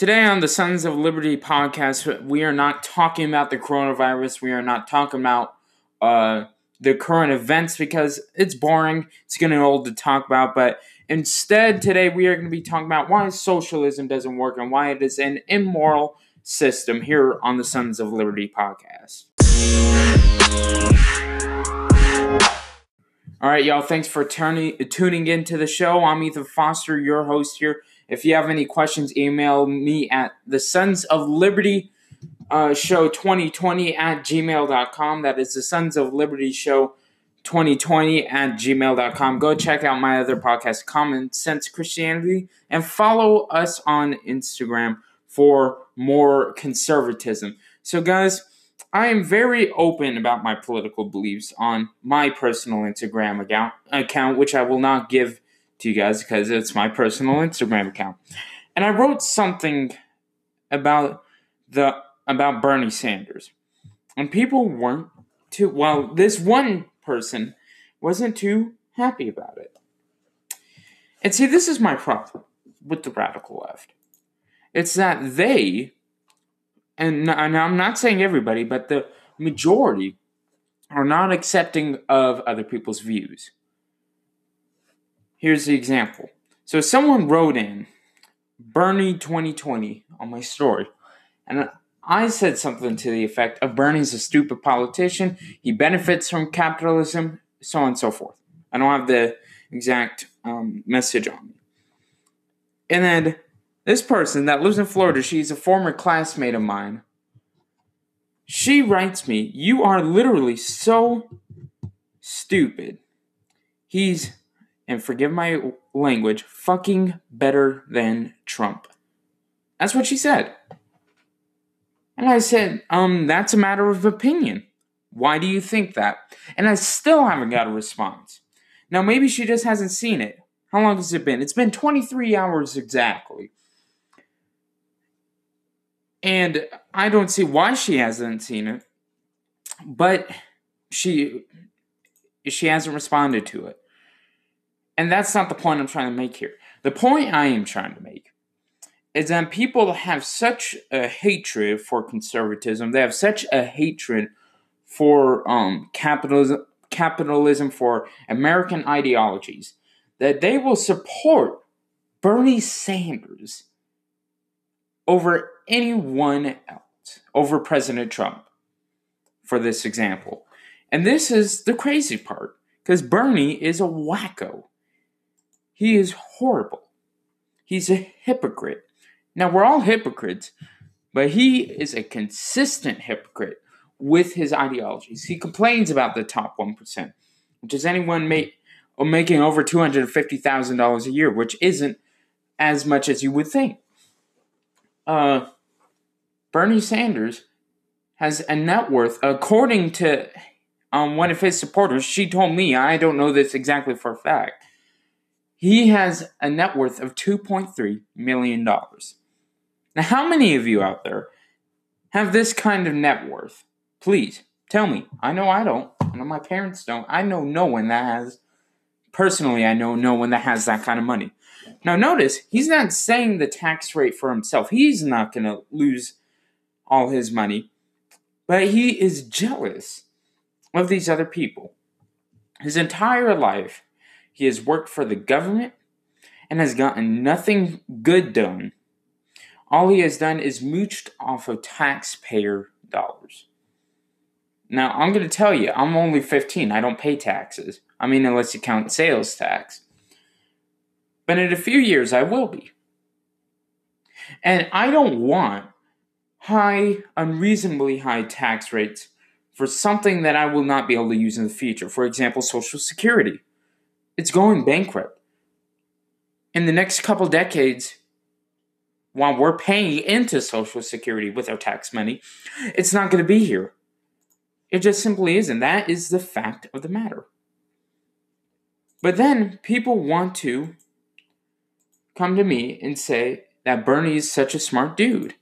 Today on the Sons of Liberty podcast, we are not talking about the coronavirus. We are not talking about uh, the current events because it's boring. It's getting old to talk about. But instead, today we are going to be talking about why socialism doesn't work and why it is an immoral system here on the Sons of Liberty podcast. All right, y'all. Thanks for turning tuning into the show. I'm Ethan Foster, your host here. If you have any questions, email me at the Sons of Liberty uh, Show 2020 at gmail.com. That is the Sons of Liberty Show 2020 at gmail.com. Go check out my other podcast, Common Sense Christianity, and follow us on Instagram for more conservatism. So, guys, I am very open about my political beliefs on my personal Instagram account, account which I will not give to you guys because it's my personal Instagram account. And I wrote something about the about Bernie Sanders. And people weren't too well, this one person wasn't too happy about it. And see, this is my problem with the radical left. It's that they and, and I'm not saying everybody, but the majority are not accepting of other people's views. Here's the example. So someone wrote in Bernie 2020 on my story, and I said something to the effect of Bernie's a stupid politician, he benefits from capitalism, so on and so forth. I don't have the exact um, message on me. And then this person that lives in Florida, she's a former classmate of mine. She writes me, You are literally so stupid. He's, and forgive my language, fucking better than Trump. That's what she said. And I said, um, that's a matter of opinion. Why do you think that? And I still haven't got a response. Now, maybe she just hasn't seen it. How long has it been? It's been 23 hours exactly. And I don't see why she hasn't seen it, but she she hasn't responded to it. And that's not the point I'm trying to make here. The point I am trying to make is that people have such a hatred for conservatism. They have such a hatred for um, capitalism, capitalism for American ideologies that they will support Bernie Sanders over anyone else, over President Trump, for this example. And this is the crazy part, because Bernie is a wacko. He is horrible. He's a hypocrite. Now, we're all hypocrites, but he is a consistent hypocrite with his ideologies. He complains about the top 1%, which is anyone make, making over $250,000 a year, which isn't as much as you would think uh, Bernie Sanders has a net worth, according to um, one of his supporters. She told me, I don't know this exactly for a fact. He has a net worth of $2.3 million. Now, how many of you out there have this kind of net worth? Please tell me. I know I don't. I know my parents don't. I know no one that has, personally, I know no one that has that kind of money. Now, notice he's not saying the tax rate for himself. He's not going to lose all his money, but he is jealous of these other people. His entire life, he has worked for the government and has gotten nothing good done. All he has done is mooched off of taxpayer dollars. Now, I'm going to tell you, I'm only 15. I don't pay taxes. I mean, unless you count sales tax but in a few years I will be. And I don't want high, unreasonably high tax rates for something that I will not be able to use in the future. For example, Social Security. It's going bankrupt. In the next couple decades, while we're paying into Social Security with our tax money, it's not going to be here. It just simply isn't. That is the fact of the matter. But then people want to come to me and say that Bernie is such a smart dude.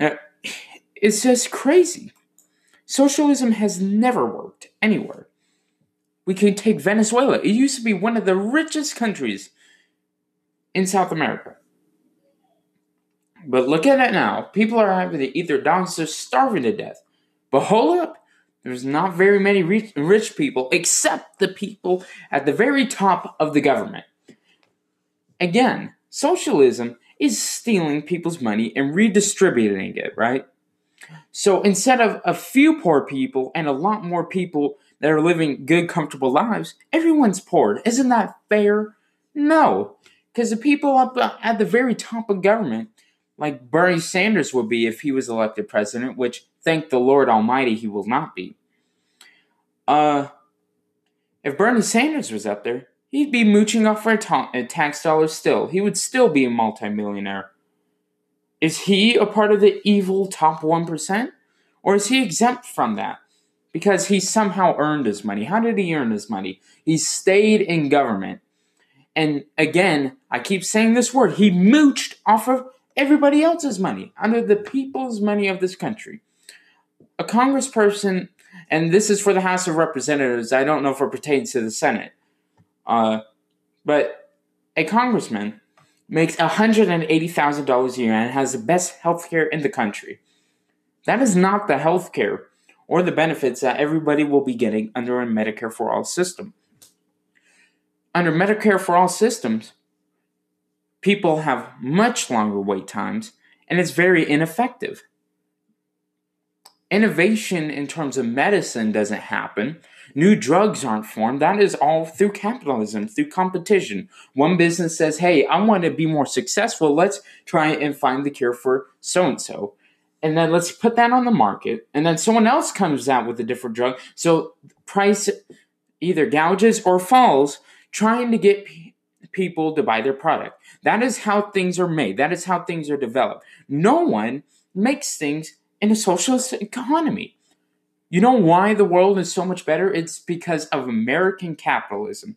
Uh, it's just crazy. Socialism has never worked anywhere. We can take Venezuela. It used to be one of the richest countries in South America. But look at it now. People are having to eat their dogs, they're starving to death. But hold up, there's not very many rich, rich people except the people at the very top of the government. Again, socialism is stealing people's money and redistributing it, right? So instead of a few poor people and a lot more people that are living good, comfortable lives, everyone's poor. Isn't that fair? No. Because the people up at the very top of government, like Bernie Sanders would be if he was elected president, which thank the Lord Almighty he will not be. Uh, if Bernie Sanders was up there, he'd be mooching off our ta- tax dollars still. He would still be a multimillionaire. Is he a part of the evil top 1%? Or is he exempt from that? Because he somehow earned his money. How did he earn his money? He stayed in government. And again, I keep saying this word he mooched off of everybody else's money, under the people's money of this country. A congressperson, and this is for the House of Representatives, I don't know if it pertains to the Senate, uh, but a congressman makes $180,000 a year and has the best health care in the country. That is not the health care or the benefits that everybody will be getting under a Medicare for All system. Under Medicare for All systems, people have much longer wait times and it's very ineffective. Innovation in terms of medicine doesn't happen New drugs aren't formed. That is all through capitalism, through competition. One business says, hey, I want to be more successful. Let's try and find the cure for so and so. And then let's put that on the market. And then someone else comes out with a different drug. So price either gouges or falls, trying to get p- people to buy their product. That is how things are made. That is how things are developed. No one makes things in a socialist economy. You know why the world is so much better? It's because of American capitalism.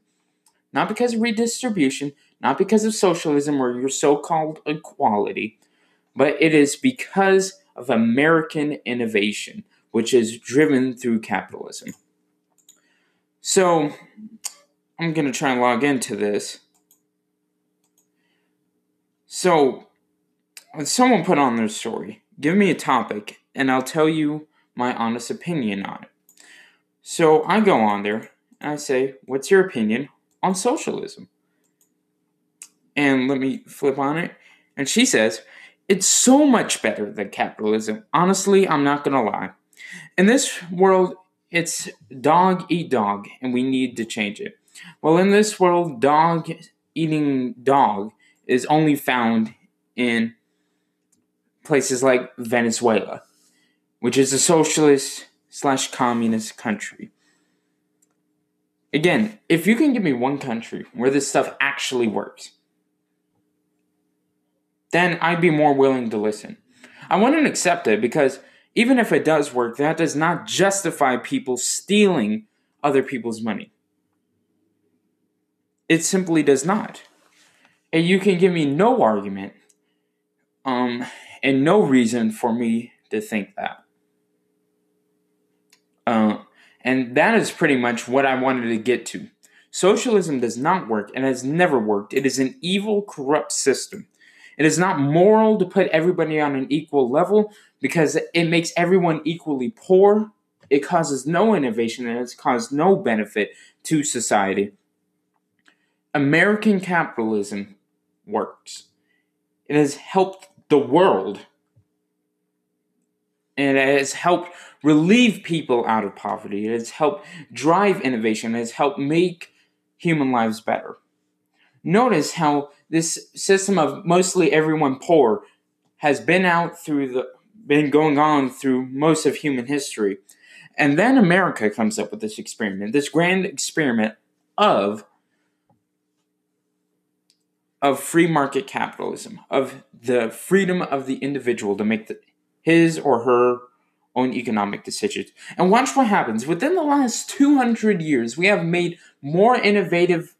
Not because of redistribution, not because of socialism or your so called equality, but it is because of American innovation, which is driven through capitalism. So, I'm going to try and log into this. So, someone put on their story, give me a topic, and I'll tell you my honest opinion on it. So I go on there and I say, What's your opinion on socialism? And let me flip on it. And she says, It's so much better than capitalism. Honestly, I'm not going to lie. In this world, it's dog eat dog, and we need to change it. Well, in this world, dog eating dog is only found in places like Venezuela which is a socialist slash communist country. Again, if you can give me one country where this stuff actually works, then I'd be more willing to listen. I wouldn't accept it because even if it does work, that does not justify people stealing other people's money. It simply does not. And you can give me no argument um, and no reason for me to think that. Uh, and that is pretty much what I wanted to get to. Socialism does not work and has never worked. It is an evil, corrupt system. It is not moral to put everybody on an equal level because it makes everyone equally poor. It causes no innovation and it's caused no benefit to society. American capitalism works. It has helped the world. And it has helped relieve people out of poverty. It has helped drive innovation. It has helped make human lives better. Notice how this system of mostly everyone poor has been out through the been going on through most of human history. And then America comes up with this experiment, this grand experiment of of free market capitalism, of the freedom of the individual to make the, his or her own economic decisions. And watch what happens. Within the last 200 years, we have made more innovative,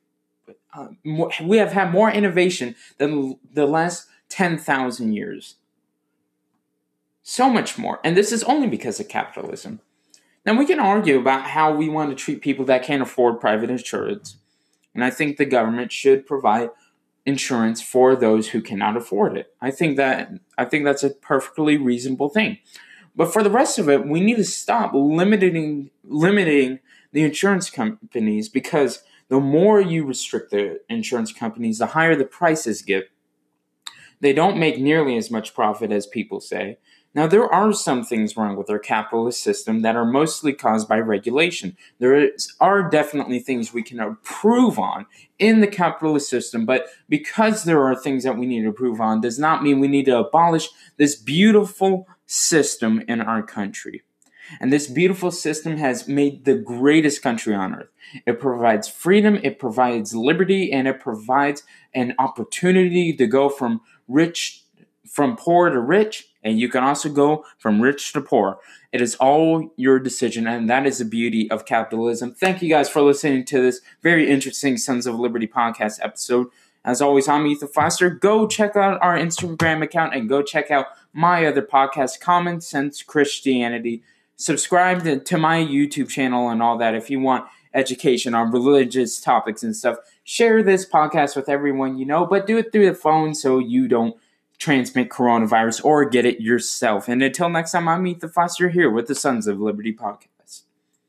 uh, more, we have had more innovation than the last 10,000 years. So much more. And this is only because of capitalism. Now, we can argue about how we want to treat people that can't afford private insurance. And I think the government should provide insurance for those who cannot afford it. I think that I think that's a perfectly reasonable thing. But for the rest of it, we need to stop limiting limiting the insurance companies because the more you restrict the insurance companies, the higher the prices get. They don't make nearly as much profit as people say. Now, there are some things wrong with our capitalist system that are mostly caused by regulation. There is, are definitely things we can improve on in the capitalist system, but because there are things that we need to improve on, does not mean we need to abolish this beautiful system in our country. And this beautiful system has made the greatest country on earth. It provides freedom, it provides liberty, and it provides an opportunity to go from rich from poor to rich, and you can also go from rich to poor. It is all your decision, and that is the beauty of capitalism. Thank you guys for listening to this very interesting Sons of Liberty podcast episode. As always, I'm Ethan Foster. Go check out our Instagram account and go check out my other podcast, Common Sense Christianity. Subscribe to, to my YouTube channel and all that if you want education on religious topics and stuff. Share this podcast with everyone you know, but do it through the phone so you don't transmit coronavirus or get it yourself. And until next time, I'm Ethan Foster here with the Sons of Liberty podcast.